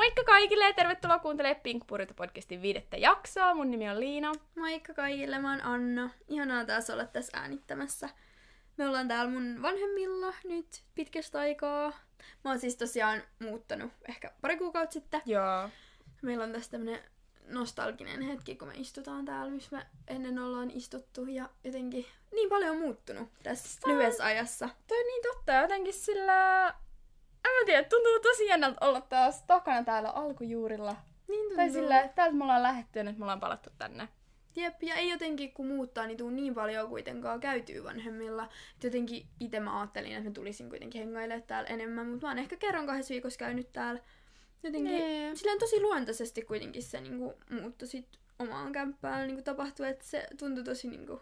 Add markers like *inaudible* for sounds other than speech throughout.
Moikka kaikille ja tervetuloa kuuntelemaan Pink Purita podcastin viidettä jaksoa. Mun nimi on Liina. Moikka kaikille, mä oon Anna. Ihanaa taas olla tässä äänittämässä. Me ollaan täällä mun vanhemmilla nyt pitkästä aikaa. Mä oon siis tosiaan muuttanut ehkä pari kuukautta sitten. Joo. Meillä on tässä tämmönen nostalginen hetki, kun me istutaan täällä, missä me ennen ollaan istuttu. Ja jotenkin niin paljon on muuttunut tässä Sä- lyhyessä ajassa. Toi on niin totta. Jotenkin sillä... En mä tiedä, tuntuu tosi jännältä olla taas takana täällä alkujuurilla. Niin tuntuu. Tai sillä, täältä me ollaan lähetty ja nyt me ollaan palattu tänne. Jep, ja ei jotenkin kun muuttaa, niin tuu niin paljon kuitenkaan käytyy vanhemmilla. Et jotenkin itse mä ajattelin, että mä tulisin kuitenkin hengailemaan täällä enemmän, mutta mä oon ehkä kerran kahdessa viikossa käynyt täällä. Jotenkin Niin. silleen tosi luontaisesti kuitenkin se niinku, muutto sit omaan kämppään niinku, tapahtui, että se tuntui tosi niinku,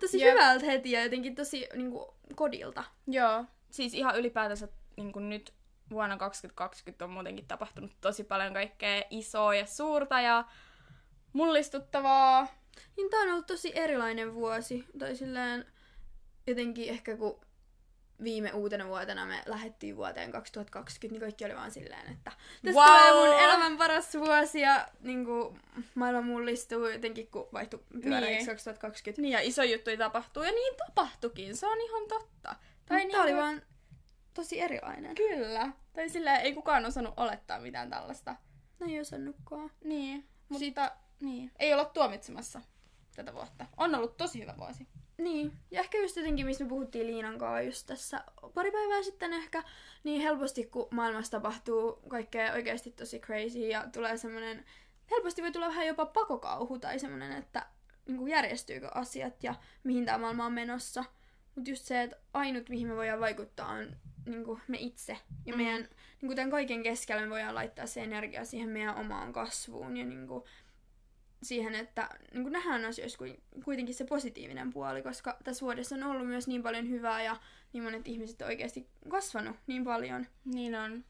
tosi Jep. hyvältä heti ja jotenkin tosi niinku, kodilta. Joo. Siis ihan ylipäätänsä niin kuin nyt vuonna 2020 on muutenkin tapahtunut tosi paljon kaikkea isoa ja suurta ja mullistuttavaa. Niin tää on ollut tosi erilainen vuosi. Tai silleen jotenkin ehkä kun viime uutena vuotena me lähdettiin vuoteen 2020, niin kaikki oli vaan silleen, että tästä Wow! tulee mun elämän paras vuosi ja niin kuin, maailma mullistuu jotenkin, kun vaihtui pyöreiksi Niin. 2020. Niin ja iso juttu tapahtuu ja niin tapahtukin, se on ihan totta. Tai niinku- Tää oli vaan tosi erilainen. Kyllä. Tai sillä ei kukaan osannut olettaa mitään tällaista. No ei osannutkaan. Niin. Mutta niin. ei olla tuomitsemassa tätä vuotta. On ollut tosi hyvä vuosi. Niin, ja ehkä just jotenkin, missä me puhuttiin Liinan kanssa just tässä pari päivää sitten ehkä, niin helposti kun maailmassa tapahtuu kaikkea oikeasti tosi crazy ja tulee semmoinen, helposti voi tulla vähän jopa pakokauhu tai semmoinen, että niin kuin järjestyykö asiat ja mihin tämä maailma on menossa. Mutta just se, että ainut mihin me voidaan vaikuttaa on niin kuin me itse. Ja Mm. meidän, niin kuin tämän kaiken keskellä me voidaan laittaa se energia siihen meidän omaan kasvuun ja niin kuin siihen, että niin kuin nähdään asioissa kui- kuitenkin se positiivinen puoli, koska tässä vuodessa on ollut myös niin paljon hyvää ja niin monet ihmiset on oikeasti kasvanut niin paljon. Niin on.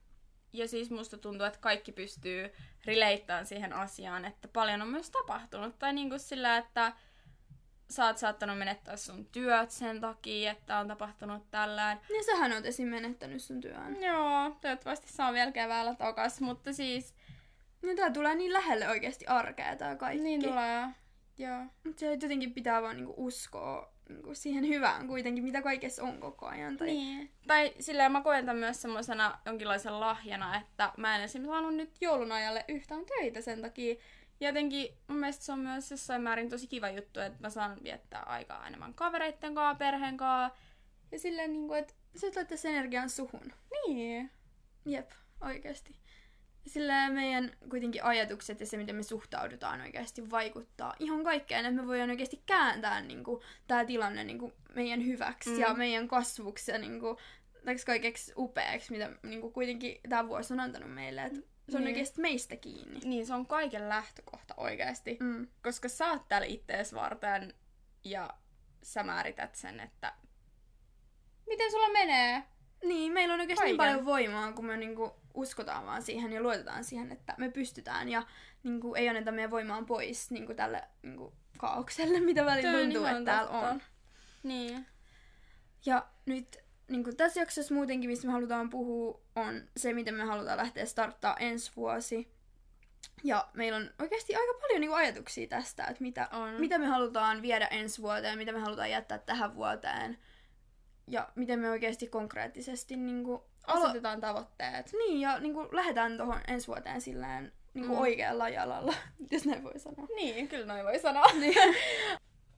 Ja siis musta tuntuu, että kaikki pystyy releittämään siihen asiaan, että paljon on myös tapahtunut. Tai niin kuin sillä, että sä oot saattanut menettää sun työt sen takia, että on tapahtunut tällään. Ja sähän oot esim. menettänyt sun työn. Joo, toivottavasti saa vielä keväällä takas, mutta siis Ja tää tulee niin lähelle oikeasti arkea tää kaikki. niin tulee. Joo. Mutta se jotenkin pitää vaan niinku uskoa niinku siihen hyvään kuitenkin, mitä kaikessa on koko ajan. Tai... Niin. Tai silleen mä koen tämän myös semmoisena jonkinlaisen lahjana, että mä en esimerkiksi saanut nyt joulun ajalle yhtään töitä sen takia. Jotenkin mun mielestä se on myös jossain määrin tosi kiva juttu, että mä saan viettää aikaa enemmän kavereitten kanssa, perheen kanssa. Ja silleen niinku, että Sä sen energian suhun. niin. Jep, oikeasti. Sillä meidän kuitenkin ajatukset ja se, miten me suhtaudutaan oikeasti vaikuttaa ihan kaikkeen, että me voidaan oikeasti kääntää niin kuin, tämä tilanne niin kuin, meidän hyväksi Mm. mm. ja meidän kasvuksi ja niin kuin, kaikeksi upeaksi, mitä niin kuin, kuitenkin tämä vuosi on antanut meille. Että se on Niin. oikeasti meistä kiinni. Niin, se on kaiken lähtökohta oikeasti. Mm. Koska sä oot täällä ittees varten ja sä määrität sen, että miten sulla menee. Niin, meillä on oikeasti niin paljon voimaa, kun me niinku uskotaan vaan siihen ja luotetaan siihen, että me pystytään ja niinku, ei anneta meidän voimaa pois niinku, tälle niinku, kaaukselle, mitä välillä tuntuu, että täällä on. Niin. Ja nyt niin kuin tässä jaksossa muutenkin, mistä me halutaan puhua, on se, miten me halutaan lähteä starttaa ensi vuosi. Ja meillä on oikeasti aika paljon niin kuin, ajatuksia tästä, että mitä, On. mitä me halutaan viedä ensi vuoteen, mitä me halutaan jättää tähän vuoteen. Ja miten me oikeasti konkreettisesti niin kuin, alo- Asetetaan tavoitteet. niin, ja niin kuin, lähdetään tuohon ensi vuoteen silleen niin kuin Mm. oikealla jalalla, *laughs* jos näin voi sanoa. Niin, kyllä noin voi sanoa. *laughs*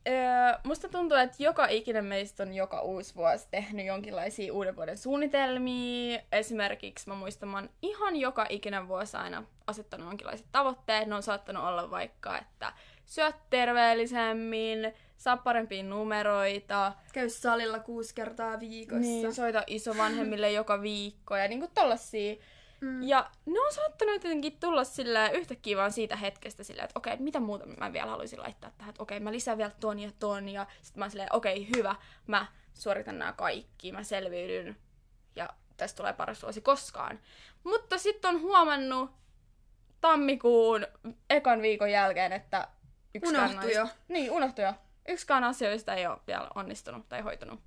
Öö, musta tuntuu, että joka ikinen meistä on joka uusi vuosi tehnyt jonkinlaisia uuden vuoden suunnitelmia. Esimerkiksi mä muistan, mä oon ihan joka ikinen vuosi aina asettanut jonkinlaiset tavoitteet. Ne on saattanut olla vaikka, että syöt terveellisemmin, saa parempia numeroita, Käy salilla kuusi kertaa viikossa. niin, soita isovanhemmille joka viikko ja niinku tollasia. Mm. Ja ne on saattanut jotenkin tulla sillä yhtäkkiä vaan siitä hetkestä sillä, että okei, mitä muuta mä vielä haluaisin laittaa tähän, että okei, mä lisään vielä ton ja ton ja sitten mä oon silleen, okei, hyvä, mä suoritan nämä kaikki, mä selviydyn ja tästä tulee paras vuosi koskaan. Mutta sitten on huomannut tammikuun ekan viikon jälkeen, että yksikään Unohtui jo. Niin, unohtui jo. Yksikään asioista ei ole vielä onnistunut tai hoitunut.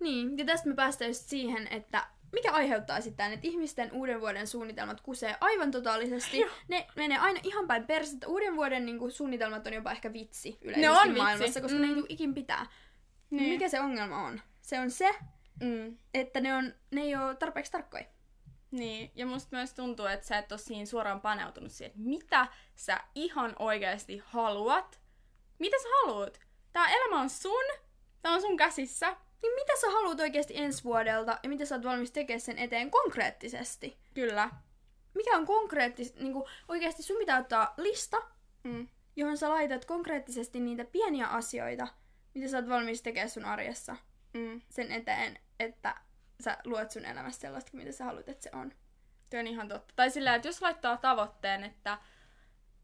Niin, ja tästä me päästään just siihen, että mikä aiheuttaa sitten että ihmisten uuden vuoden suunnitelmat kusee aivan totaalisesti. ne menee aina ihan päin persettä. Uuden vuoden niin kuin, suunnitelmat on jopa ehkä vitsi yleisesti Ne on vitsi. maailmassa, koska Mm. ne ei tule ikin pitää. Niin. Mikä se ongelma on? Se on se, Mm. että ne, on, ne ei ole tarpeeksi tarkkoja. Niin, ja musta myös tuntuu, että sä et ole siinä suoraan paneutunut siihen, että mitä sä ihan oikeasti haluat. Mitä sä haluat? Tää elämä on sun, tää on sun käsissä. Niin mitä sä haluat oikeasti ensi vuodelta ja mitä sä oot valmis tekemään sen eteen konkreettisesti? Kyllä. Mikä on konkreettisesti, niin kuin oikeasti sun pitää ottaa lista, Mm. johon sä laitat konkreettisesti niitä pieniä asioita, mitä sä oot valmis tekemään sun arjessa Mm. sen eteen, että sä luot sun elämässä sellaista, mitä sä haluat, että se on. Tuo on ihan totta. Tai sillä, että jos laittaa tavoitteen, että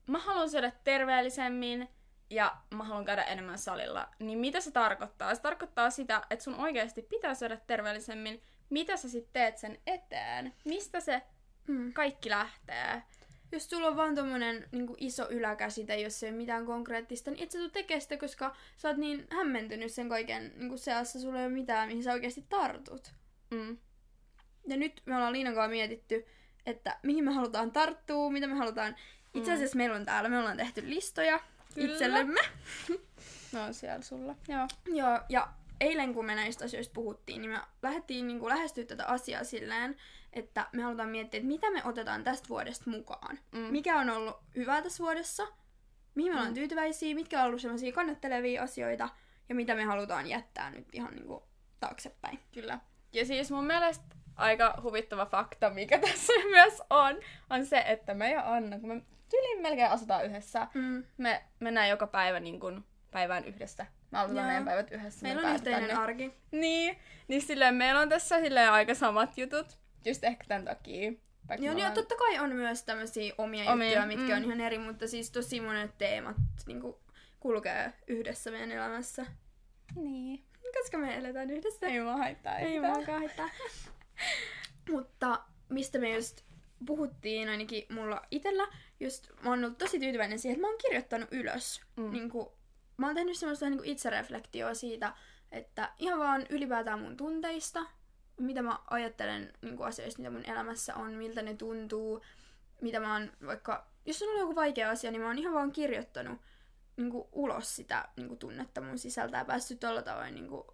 mä haluan syödä terveellisemmin ja mä haluan käydä enemmän salilla, niin mitä se tarkoittaa? Se tarkoittaa sitä, että sun oikeasti pitää syödä terveellisemmin. Mitä sä sitten teet sen eteen? Mistä se Mm. kaikki lähtee? Jos sulla on vaan tommonen niin iso yläkäsite, jos ei ole mitään konkreettista, niin et sä tuu tekemään sitä, koska sä oot niin hämmentynyt sen kaiken niin seassa, sulla ei ole mitään, mihin sä oikeasti tartut. Mm. Ja nyt me ollaan Liinan kanssa mietitty, että mihin me halutaan tarttua, mitä me halutaan. Itse asiassa meillä on täällä, me ollaan tehty listoja Kyllä. itsellemme. *laughs* No on siellä sulla. Joo. Joo, ja eilen kun me näistä asioista puhuttiin, niin me lähdettiin niin kuin lähestyä tätä asiaa silleen, että me halutaan miettiä, että mitä me otetaan tästä vuodesta mukaan. Mm. Mikä on ollut hyvää tässä vuodessa, mihin me ollaan Mm. tyytyväisiä, mitkä on ollut sellaisia kannattelevia asioita, ja mitä me halutaan jättää nyt ihan niin kuin taaksepäin. Kyllä. Ja siis mun mielestä aika huvittava fakta, mikä *laughs* tässä myös on, on se, että me ja Anna, kun me tyyliin melkein asutaan yhdessä, Mm. me mennään joka päivä niin kuin päivään yhdessä. Me aloitetaan Joo. meidän päivät yhdessä. Meillä me on yhteinen ne. arki. Niin, niin silleen meillä on tässä silleen aika samat jutut. Just ehkä tämän takia. Vaikka Joo, niin ja ollaan- totta kai on myös tämmöisiä omia Omia, juttuja, mitkä mm. on ihan eri, mutta siis tosi monet teemat niin kuin, kulkee yhdessä meidän elämässä. Niin. Koska me eletään yhdessä. Ei mua haittaa Ei muakaan haittaa. *laughs* Mutta mistä me just puhuttiin ainakin mulla itellä, just mä oon ollut tosi tyytyväinen siihen, että mä oon kirjoittanut ylös. Mm. Niin kuin, mä oon tehnyt semmoista niin kuin itsereflektioa siitä, että ihan vaan ylipäätään mun tunteista, mitä mä ajattelen niin kuin asioista, mitä mun elämässä on, miltä ne tuntuu, mitä mä oon vaikka, jos on ollut joku vaikea asia, niin mä oon ihan vaan kirjoittanut niin kuin, ulos sitä niin kuin, tunnetta mun sisältä ja päässyt tuolla tavoin niin kuin,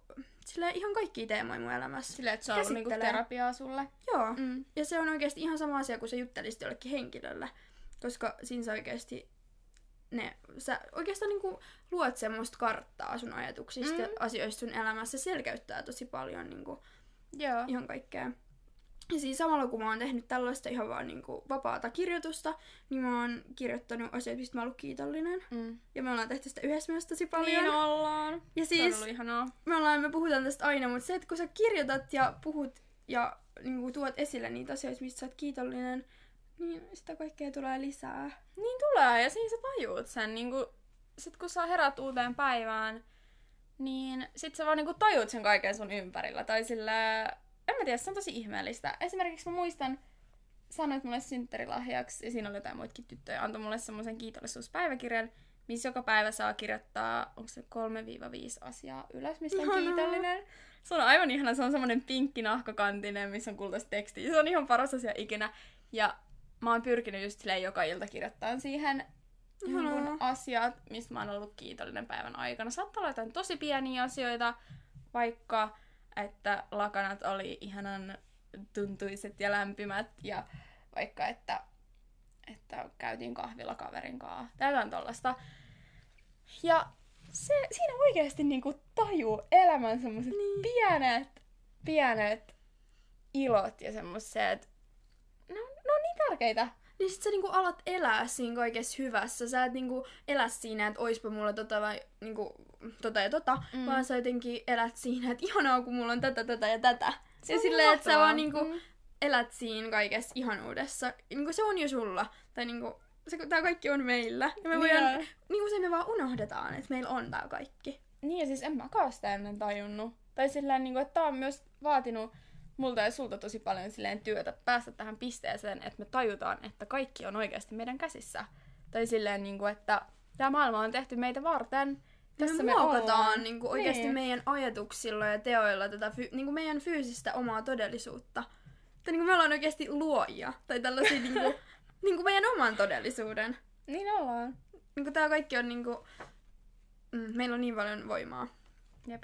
silleen, ihan kaikkia teemoja mun elämässä. Silleen, että se on ollut niinku terapiaa sulle. Joo. Mm. Ja se on oikeasti ihan sama asia, kun sä juttelisit jollekin henkilölle. Koska siinä sä oikeasti ne, sä oikeastaan niinku luot semmoista karttaa sun ajatuksista Mm. ja asioista sun elämässä. Se selkeyttää tosi paljon niinku, Joo. ihan kaikkea. Ja siis samalla kun mä oon tehnyt tällaista ihan vaan niinku vapaata kirjoitusta, niin mä oon kirjoittanut asioita, mistä mä oon ollut kiitollinen. Mm. Ja me ollaan tehty sitä yhdessä myös tosi paljon. Niin ollaan. ja Se on siis ollut ihanaa. me, ollaan, me puhutaan tästä aina, mutta se, että kun sä kirjoitat ja puhut ja niin kuin, tuot esille niitä asioita, mistä sä oot kiitollinen, niin sitä kaikkea tulee lisää. Niin tulee, ja siinä sä tajuut sen. Niin kun, sit kun sä herät uuteen päivään, niin sit sä vaan niin tajuut sen kaiken sun ympärillä. Tai sillä, en mä tiedä, se on tosi ihmeellistä. Esimerkiksi mä muistan, sanoit mulle synttärilahjaksi, ja siinä oli jotain muitakin tyttöjä, antoi mulle semmoisen kiitollisuuspäiväkirjan, missä joka päivä saa kirjoittaa, onko se 3-5 asiaa ylös, mistä on kiitollinen. Se on aivan ihana, se on semmoinen pinkki nahkakantinen, missä on kultaista tekstiä. Se on ihan paras asia ikinä. Ja mä oon pyrkinyt just silleen joka ilta kirjoittaa siihen jonkun asiat, mistä mä oon ollut kiitollinen päivän aikana. Saattaa olla jotain tosi pieniä asioita, vaikka että lakanat oli ihanan tuntuiset ja lämpimät ja vaikka että, että käytiin kahvilla kaverin kanssa. Tai jotain tollasta. Ja se, siinä oikeasti niinku tajuu elämän semmoset niin. pienet, pienet ilot ja semmoiset, ne on, ne on niin tärkeitä. Niin sit sä niinku alat elää siinä kaikessa hyvässä. Sä et niinku elä siinä, että oispa mulla tota vai niinku tota ja tota, Mm. vaan sä jotenkin elät siinä, että ihanaa kun mulla on tätä, tätä ja tätä. Se ja silleen, että sä vaan niinku Mm. elät siinä kaikessa ihanuudessa. Niinku se on jo sulla. Tai niinku, se, tää kaikki on meillä. Ja me Niin voidaan, on. niinku se me vaan unohdetaan, että meillä on tää kaikki. Niin ja siis en mäkään sitä ennen tajunnut. Tai silleen, niin kuin, että tää on myös vaatinut multa ja sulta tosi paljon silleen työtä päästä tähän pisteeseen, että me tajutaan, että kaikki on oikeasti meidän käsissä. Tai silleen, niin kuin, että tämä maailma on tehty meitä varten. Tässä me, muokataan niinku oikeasti Niin. meidän ajatuksilla ja teoilla tätä fy, niinku meidän fyysistä omaa todellisuutta. Tai niinku me ollaan oikeasti luojia. Tai tällaisia niinku, *laughs* niinku meidän oman todellisuuden. Niin ollaan. Niinku tää kaikki on niinku... Mm, meillä on niin paljon voimaa. Jep.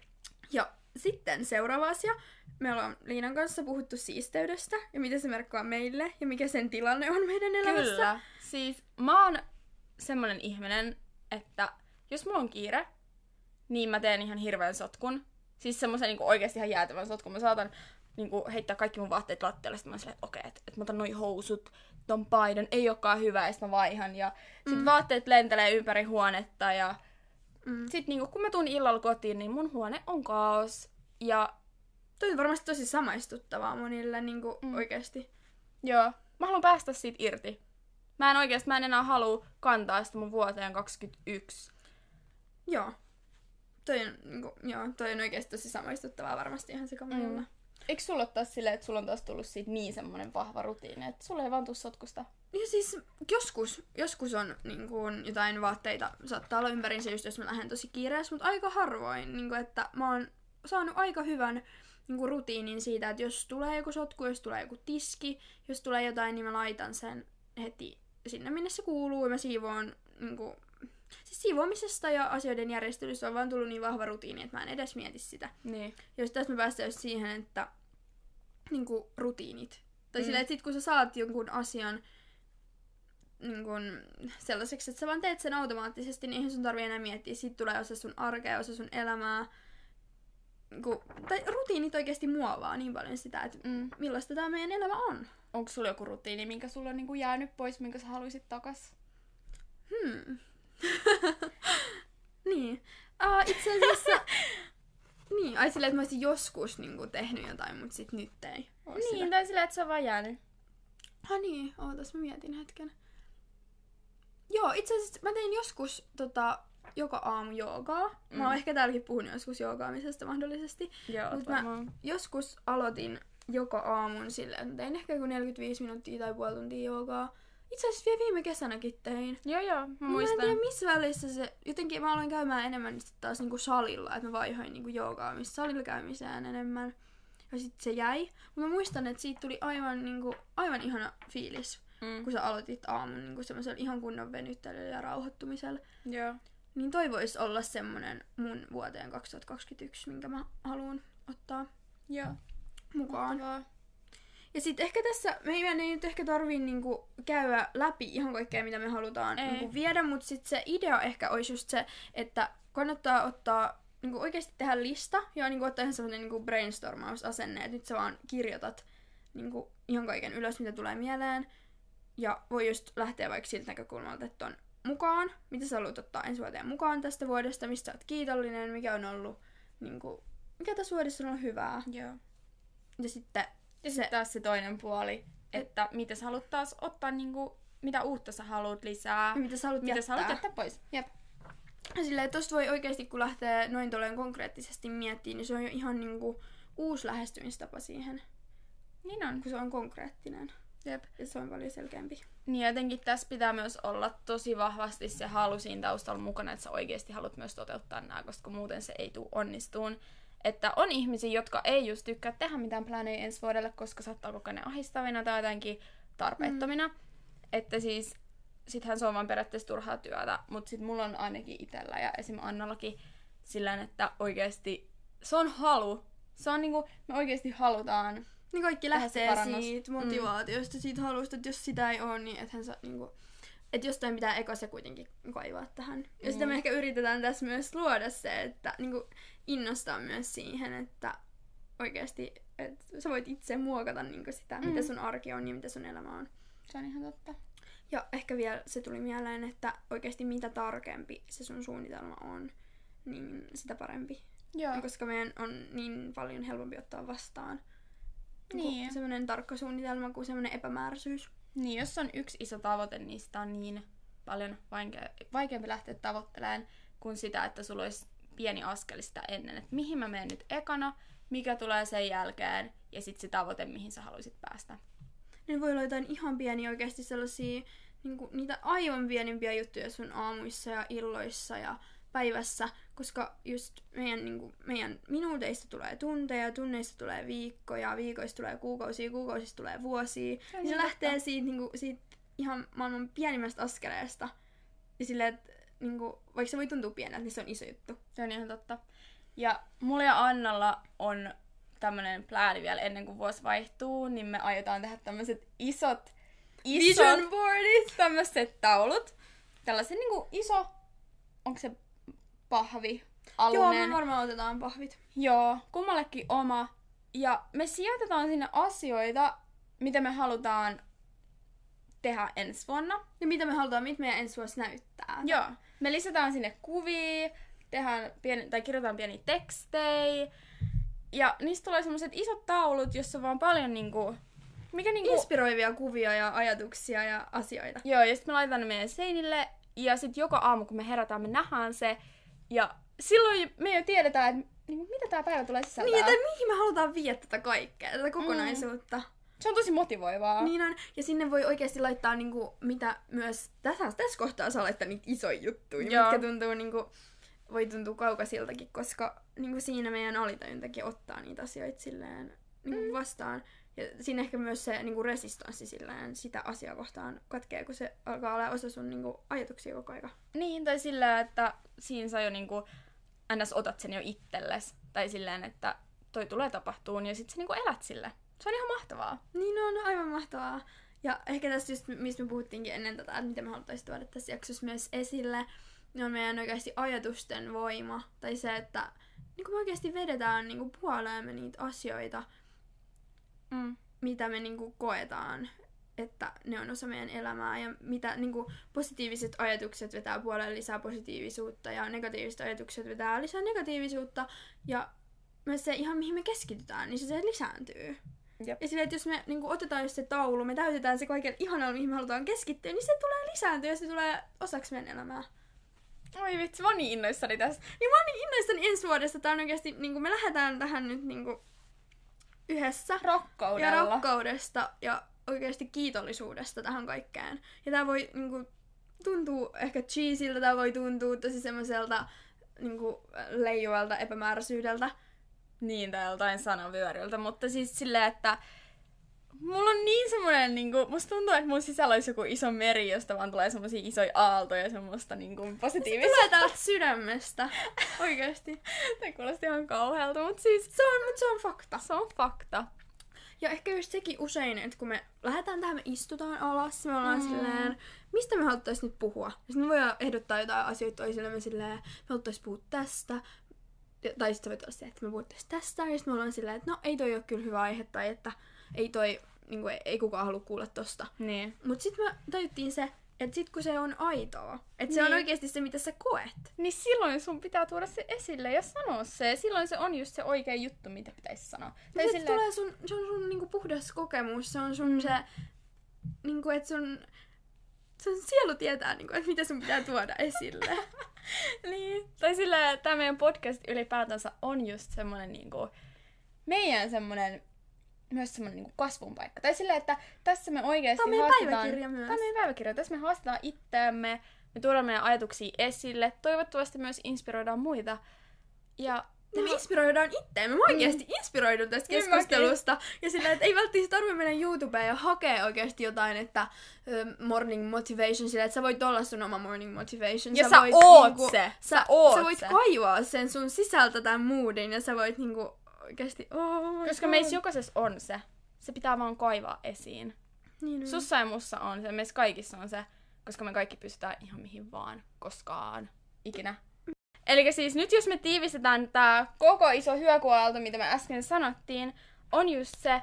Ja sitten seuraava asia. Me ollaan Liinan kanssa puhuttu siisteydestä ja mitä se merkkaa meille ja mikä sen tilanne on meidän elämässä. Kyllä. Siis mä oon semmonen ihminen, että jos mulla on kiire, niin mä teen ihan hirveän sotkun. Siis semmoisen niin oikeasti ihan jäätävän sotkun. Mä saatan niin kuin, heittää kaikki mun vaatteet lattialle, sitten mä silleen, että okei, okay, että, että mä otan noi housut, ton paidan, ei olekaan hyvä, ja sitten mä vaihan. Ja sit Mm. vaatteet lentelee ympäri huonetta, ja Mm. sit niin kuin, kun mä tuun illalla kotiin, niin mun huone on kaos. Ja Toi on varmasti tosi samaistuttavaa monille niinku Mm. mm. oikeasti. joo, mä haluan päästä siitä irti. Mä en oikeasti, mä en enää halua kantaa sitä mun vuoteen 21. Joo. Toi on, niinku, joo, toi on oikeasti tosi samaistuttavaa varmasti ihan sikamonilla. Mm. Eikö sulla ole taas silleen, että sulla on taas tullut siitä niin semmonen vahva rutiini, että sulla ei vaan tuu sotkusta? Ja siis joskus, joskus on niin kuin, jotain vaatteita, saattaa olla ympärinsä just jos mä lähden tosi kiireessä, mutta aika harvoin, niin kuin, että mä oon saanut aika hyvän niin kuin, rutiinin siitä, että jos tulee joku sotku, jos tulee joku tiski, jos tulee jotain, niin mä laitan sen heti sinne, minne se kuuluu, ja mä siivoon niin kuin, siis siivoamisesta ja asioiden järjestelystä on vaan tullut niin vahva rutiini, että mä en edes mieti sitä. Niin. Jos tässä me päästään just siihen, että niinku rutiinit. Tai Mm. silleen, että sit kun sä saat jonkun asian niin kun, sellaiseksi, että sä vaan teet sen automaattisesti, niin eihän sun tarvi enää miettiä. Siitä tulee osa sun arkea, osa sun elämää. Niinku, tai rutiinit oikeasti muovaa niin paljon sitä, että Mm. millaista tämä meidän elämä on. Onko sulla joku rutiini, minkä sulla on niinku jäänyt pois, minkä sä haluaisit takas? Hmm. *laughs* niin. Uh, itse asiassa... *laughs* niin, ai silleen, että mä olisin joskus niin tehnyt jotain, mutta sit nyt ei oo sitä. Niin, tai silleen, että se on vaan jäänyt. Ah niin, ootas mä mietin hetken. Joo, itse asiassa mä tein joskus tota, joka aamu joogaa. Mm. Mä oon Mm. ehkä täälläkin puhunut joskus joogaamisesta mahdollisesti. Joo, Mut mä- Joskus aloitin joka aamun silleen, että tein ehkä joku 45 minuuttia tai puoli tuntia joogaa. Itse asiassa vielä viime kesänäkin tein. Joo, joo, mä Mä en muistan. tiedä missä välissä se, jotenkin mä aloin käymään enemmän sit taas niinku salilla, että mä vaihoin niinku joogaamista salilla käymiseen enemmän. Ja sitten se jäi. Mutta mä muistan, että siitä tuli aivan, niinku, aivan ihana fiilis Mm. kun sä aloitit aamun niin semmoisella ihan kunnon venyttelyllä ja rauhoittumisella. Joo. Niin toi voisi olla semmonen mun vuoteen 2021, minkä mä haluan ottaa Joo. mukaan. Mahtavaa. Ja sitten ehkä tässä, meidän ei nyt ehkä tarvii niinku käydä läpi ihan kaikkea, mitä me halutaan Ei. niinku viedä, mutta sitten se idea ehkä olisi just se, että kannattaa ottaa niinku oikeasti tehdä lista ja niinku ottaa ihan semmoinen niinku brainstormausasenne, että nyt sä vaan kirjoitat niinku ihan kaiken ylös, mitä tulee mieleen. Ja voi just lähteä vaikka siltä näkökulmalta, että on mukaan, mitä sä haluat ottaa ensi vuoteen mukaan tästä vuodesta, mistä sä oot kiitollinen, mikä on ollut, niinku, mikä tässä vuodessa on ollut hyvää. Joo. Ja sitten Ja sitten taas se toinen puoli, että mitä sä haluat taas ottaa, niinku, mitä uutta sä haluat lisää, mitä sä haluat mitä sä haluat jättää. jättää pois. Jep. Ja silleen, tosta voi oikeasti, kun lähtee noin tolleen konkreettisesti miettimään, niin se on jo ihan niinku uusi lähestymistapa siihen, Niin on. kun se on konkreettinen. Jep. Ja se on paljon selkeämpi. Niin jotenkin tässä pitää myös olla tosi vahvasti se halu siinä taustalla mukana, että sä oikeasti haluat myös toteuttaa nämä, koska muuten se ei tule onnistuun. Että on ihmisiä, jotka ei just tykkää tehdä mitään plaaneja ensi vuodelle, koska saattaa koko ajan ahistavina tai jotenkin tarpeettomina. Mm. Että siis sittenhän se on vaan periaatteessa turhaa työtä, mutta sitten mulla on ainakin itsellä ja esim. Annallakin sillä että oikeasti se on halu. Se on niinku, me oikeasti halutaan. Niin kaikki lähtee siitä motivaatiosta, siitä halusta, että jos sitä ei ole, niin ethän sä niinku... Että jostain pitää eka se kuitenkin kaivaa tähän. Ja sitä Mm. me ehkä yritetään tässä myös luoda se, että niinku innostaa myös siihen, että oikeasti, että sä voit itse muokata niinku sitä, mm. mitä sun arki on ja mitä sun elämä on. Se on ihan totta. Ja ehkä vielä se tuli mieleen, että oikeasti mitä tarkempi se sun suunnitelma on, niin sitä parempi. Joo. Koska meidän on niin paljon helpompi ottaa vastaan Niin. semmoinen tarkka suunnitelma kuin semmoinen epämääräisyys. Niin, jos on yksi iso tavoite, niin sitä on niin paljon vaike- vaikeampi lähteä tavoittelemaan kuin sitä, että sulla olisi pieni askel sitä ennen, että mihin mä menen nyt ekana, mikä tulee sen jälkeen, ja sitten se tavoite, mihin sä haluaisit päästä. Niin voi olla jotain ihan pieniä oikeasti sellaisia, niinku, niitä aivan pienimpiä juttuja sun aamuissa ja illoissa ja päivässä, koska just meidän, niin kuin, meidän minuuteista tulee tunteja, tunneista tulee viikkoja, viikoista tulee kuukausia, kuukausista tulee vuosia. Se on niin se lähtee siitä, niin kuin, siitä ihan maailman pienimmästä askeleesta. Ja silleen, että niin kuin, vaikka se voi tuntua pieneltä, niin se on iso juttu. Se on ihan totta. Ja mulla ja Annalla on tämmönen plääni vielä ennen kuin vuosi vaihtuu, niin me aiotaan tehdä tämmöiset isot, isot Vision boardit! tämmöiset taulut. Tällaisen niinku iso, onko se pahvi, alunen? Joo, me varmaan otetaan pahvit. Joo, kummallekin oma. Ja me sijoitetaan sinne asioita, mitä me halutaan tehdä ensi vuonna. Ja mitä me halutaan, mitä meidän ensi vuosi näyttää. Joo. Me lisätään sinne kuvia, tehdään pieni, tai kirjoitetaan pieniä tekstejä. Ja niistä tulee semmoiset isot taulut, jossa on vaan paljon niinku... Mikä niinku... Inspiroivia kuvia ja ajatuksia ja asioita. Joo, ja sitten me laitetaan ne meidän seinille. Ja sitten joka aamu, kun me herätään, me nähdään se. Ja silloin me jo tiedetään, että niinku, mitä tämä päivä tulee sisältää. Niin, että mihin me halutaan viedä tätä kaikkea, tätä kokonaisuutta. Mm. Se on tosi motivoivaa. Niin on. Ja sinne voi oikeasti laittaa niinku, mitä myös tässä, tässä kohtaa saa laittaa niitä isoja juttuja, Joo. mitkä tuntuu niinku, voi tuntua kaukaisiltakin, koska niinku siinä meidän alitajuntakin ottaa niitä asioita silleen niinku Mm. vastaan. Ja siinä ehkä myös se niinku resistanssi silleen sitä asiaa kohtaan katkee, kun se alkaa olla osa sun niinku, ajatuksia koko aika. Niin, tai sillä, että siinä sä jo niinku, ns. otat sen jo itselles. Tai silleen, että toi tulee tapahtuun ja sit sä niinku elät sille. Se on ihan mahtavaa. Niin on, aivan mahtavaa. Ja ehkä tässä just, mistä me puhuttiinkin ennen tätä, että mitä me haluttaisiin tuoda tässä jaksossa myös esille, niin on meidän oikeasti ajatusten voima. Tai se, että niin me oikeasti vedetään niin puoleemme niitä asioita, Mm. mitä me niin koetaan, että ne on osa meidän elämää. Ja mitä niin positiiviset ajatukset vetää puolelle lisää positiivisuutta ja negatiiviset ajatukset vetää lisää negatiivisuutta. Ja myös se ihan mihin me keskitytään, niin se, se lisääntyy. Jep. Ja silleen, että jos me niin otetaan just se taulu, me täytetään se kaiken ihanalla, mihin me halutaan keskittyä, niin se tulee lisääntyä ja se tulee osaksi meidän elämää. Oi vitsi, mä oon niin innoissani tästä. Niin mä oon niin innoissani ensi vuodesta. Tää on oikeasti, niin me lähdetään tähän nyt niin yhdessä. Rakkaudella. Ja rakkaudesta ja oikeasti kiitollisuudesta tähän kaikkeen. Ja tää voi niinku, tuntuu ehkä cheesiltä, tää voi tuntua tosi semmoiselta niinku, leijuvalta epämääräisyydeltä. Niin, tai joltain sanavyöriltä, mutta siis silleen, että mulla on niin semmoinen, niinku, musta tuntuu, että mun sisällä olisi joku iso meri, josta vaan tulee semmoisia isoja aaltoja, semmoista niinku, Se positiivista. tulee täältä sydämestä. Oikeasti. Se *laughs* kuulosti ihan kauhealta, mutta siis Se on, mutta se on fakta. se on fakta. Ja ehkä just sekin usein, että kun me lähdetään tähän, me istutaan alas, me ollaan Mm. silleen, mistä me haluttais nyt puhua? Ja sitten me voidaan ehdottaa jotain asioita toisillemme silleen, me haluttais puhua tästä, Ja- tai sitten voi olla se, että me puhuttaisiin tästä, ja sitten me ollaan silleen, että no ei toi ole kyllä hyvä aihe, tai että ei toi, niin kuin, ei kukaan halua kuulla tosta. Niin. Mutta sitten me tajuttiin se, että sit kun se on aitoa, että se on Niin. oikeasti se, mitä sä koet. Niin silloin sun pitää tuoda se esille ja sanoa se. Ja silloin se on just se oikea juttu, mitä pitäisi sanoa. Tai se, silleen- tulee sun, se on sun niinku puhdas kokemus, se on sun Mm. se, niinku, että sun, sun sielu tietää, niinku, että mitä sun pitää tuoda esille. *laughs* Niin. Tai sillä, tämä meidän podcast ylipäätänsä on just semmoinen niinku, meidän semmoinen myös semmoinen niinku kasvun paikka. Tai sillä, että tässä me oikeasti Tämä on meidän haastetaan... päiväkirja myös. Tämä on meidän päiväkirja. Tässä me haastetaan itseämme, me tuodaan meidän ajatuksia esille. Toivottavasti myös inspiroidaan muita. Ja Ja me inspiroidaan itseämme. Mä oikeasti inspiroidun tästä Niin keskustelusta. Ja sillä, että ei välttämättä tarvitse mennä YouTubeen ja hakea oikeasti jotain, että ö, morning motivation, sillä että sä voit olla sun oma morning motivation. Ja sä oot se. Sä, Sä oot sä voit se. kaivaa sen sun sisältä tämän moodin ja sä voit niinku oikeasti... Oh koska God. meissä jokaisessa on se. Se pitää vaan kaivaa esiin. Niin, niin. Sussa ja mussa on se, meissä kaikissa on se, koska me kaikki pystytään ihan mihin vaan, koskaan, ikinä. Eli siis nyt jos me tiivistetään tämä koko iso hyökuaalto, mitä me äsken sanottiin, on just se,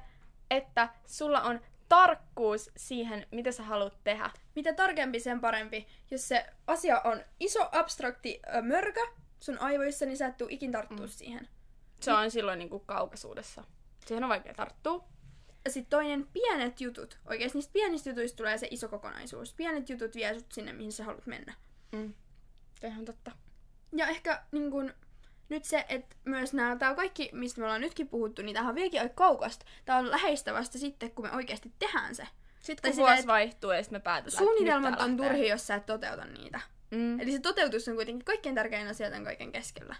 että sulla on tarkkuus siihen, mitä sä haluat tehdä. Mitä tarkempi, sen parempi. Jos se asia on iso, abstrakti mörkö sun aivoissa, niin sä et tuu ikin tarttua mm. siihen. Se on silloin niinku kaukaisuudessa. Siihen on vaikea tarttua. Ja sitten toinen, pienet jutut. Oikeasti niistä pienistä jutuista tulee se iso kokonaisuus. Pienet jutut vie sut sinne, mihin sä haluat mennä. Mm. Ihan totta. Ja ehkä niin kun, nyt se, että myös nämä, tää kaikki, mistä me ollaan nytkin puhuttu, niin tämähän on vieläkin aika kaukasta. Tämä on läheistä vasta sitten, kun me oikeasti tehdään se. Sitten kun vuosi vaihtuu ja sitten me päätetään, Suunnitelmat on turhi, jos sä et toteuta niitä. Mm. Eli se toteutus on kuitenkin kaikkein tärkein asia tämän kaiken keskellä.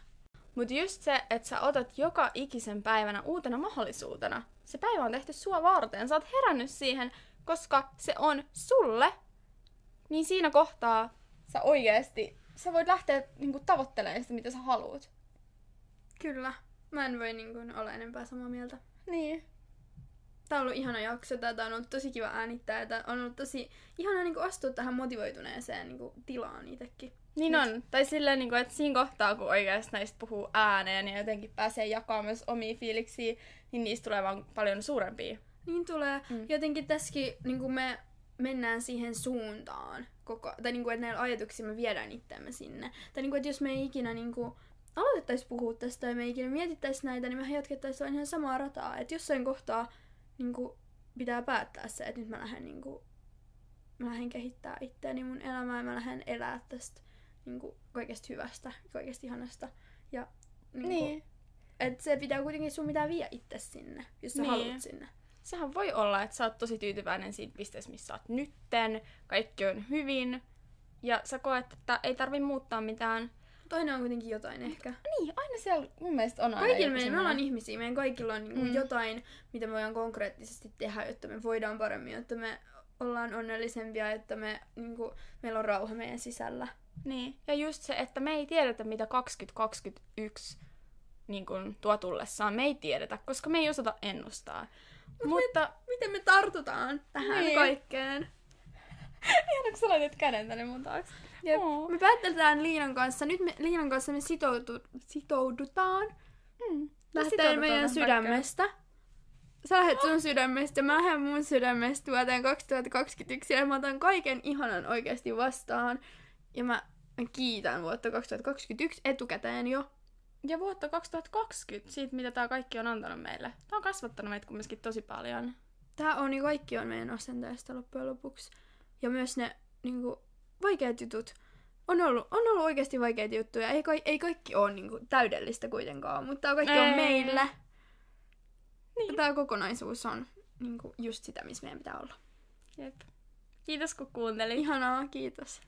Mutta just se, että sä otat joka ikisen päivänä uutena mahdollisuutena. Se päivä on tehty sua varten. Sä oot herännyt siihen, koska se on sulle. Niin siinä kohtaa sä oikeesti, sä voit lähteä niinku, tavoittelemaan sitä, mitä sä haluat. Kyllä. Mä en voi niin kuin, olla enempää samaa mieltä. Niin. Tää on ollut ihana jakso, tätä on ollut tosi kiva äänittää, ja on ollut tosi ihana niin kuin, astua tähän motivoituneeseen niin kuin, tilaan itsekin. Niin Nyt- on. Tai silleen, niinku, että siinä kohtaa, kun oikeasti näistä puhuu ääneen ja jotenkin pääsee jakamaan myös omia fiiliksiä, niin niistä tulee vaan paljon suurempia. Niin tulee. Mm. Jotenkin tässäkin niin kuin me mennään siihen suuntaan. Koko, tai niin kuin, että näillä ajatuksilla me viedään itseämme sinne. Tai niin kuin, että jos me ei ikinä niin kuin, aloitettaisiin puhua tästä ja me ei ikinä mietittäisi näitä, niin me jatkettaisiin ihan samaa rataa. Että jossain kohtaa niin kuin, pitää päättää se, että nyt mä lähden, niin kuin, mä lähden kehittää itseäni mun elämää ja mä lähden elää tästä niin kuin, kaikesta hyvästä, kaikesta ihanasta. Ja niin. Kuin, Niin. että se pitää kuitenkin sun pitää vie itse sinne, jos sä niin. haluat sinne. Sehän voi olla, että sä oot tosi tyytyväinen siitä pisteessä, missä sä oot nytten, kaikki on hyvin, ja sä koet, että ei tarvi muuttaa mitään. Toinen on kuitenkin jotain ehkä. Niin, aina siellä mun mielestä on aina Kaikilla meillä, me ollaan ihmisiä, meidän kaikilla on niinku Mm. jotain, mitä me voidaan konkreettisesti tehdä, jotta me voidaan paremmin, jotta me ollaan onnellisempia, että me, niinku, meillä on rauha meidän sisällä. Niin, ja just se, että me ei tiedetä, mitä 2021 niin kun, tuo tullessaan. Me ei tiedetä, koska me ei osata ennustaa. Mutta, Miten me tartutaan tähän Niin. kaikkeen? *laughs* ihana kun sä laitat käden tänne mun taakse. Jep. Me päätetään Liinan kanssa, nyt me Liinan kanssa me sitoutu, sitoudutaan Mm. sitoudutaan meidän sydämestä. Sä lähdet sun sydämestä, mä lähden mun sydämestä vuoteen 2021 ja mä otan kaiken ihanan oikeasti vastaan. Ja mä, kiitän vuotta 2021 etukäteen jo. Ja vuotta 2020, siitä mitä tää kaikki on antanut meille. Tää on kasvattanut meitä kumminkin tosi paljon. Tää on niin kaikki on meidän asenteesta loppujen lopuksi. Ja myös ne niin vaikeat jutut. On ollut, on ollut oikeasti vaikeita juttuja. Ei, kai, ei kaikki ole niin täydellistä kuitenkaan, mutta kaikki Ei. on meillä. Niin. Tämä kokonaisuus on niin just sitä, missä meidän pitää olla. Jep. Kiitos kun kuuntelit. Ihanaa, kiitos.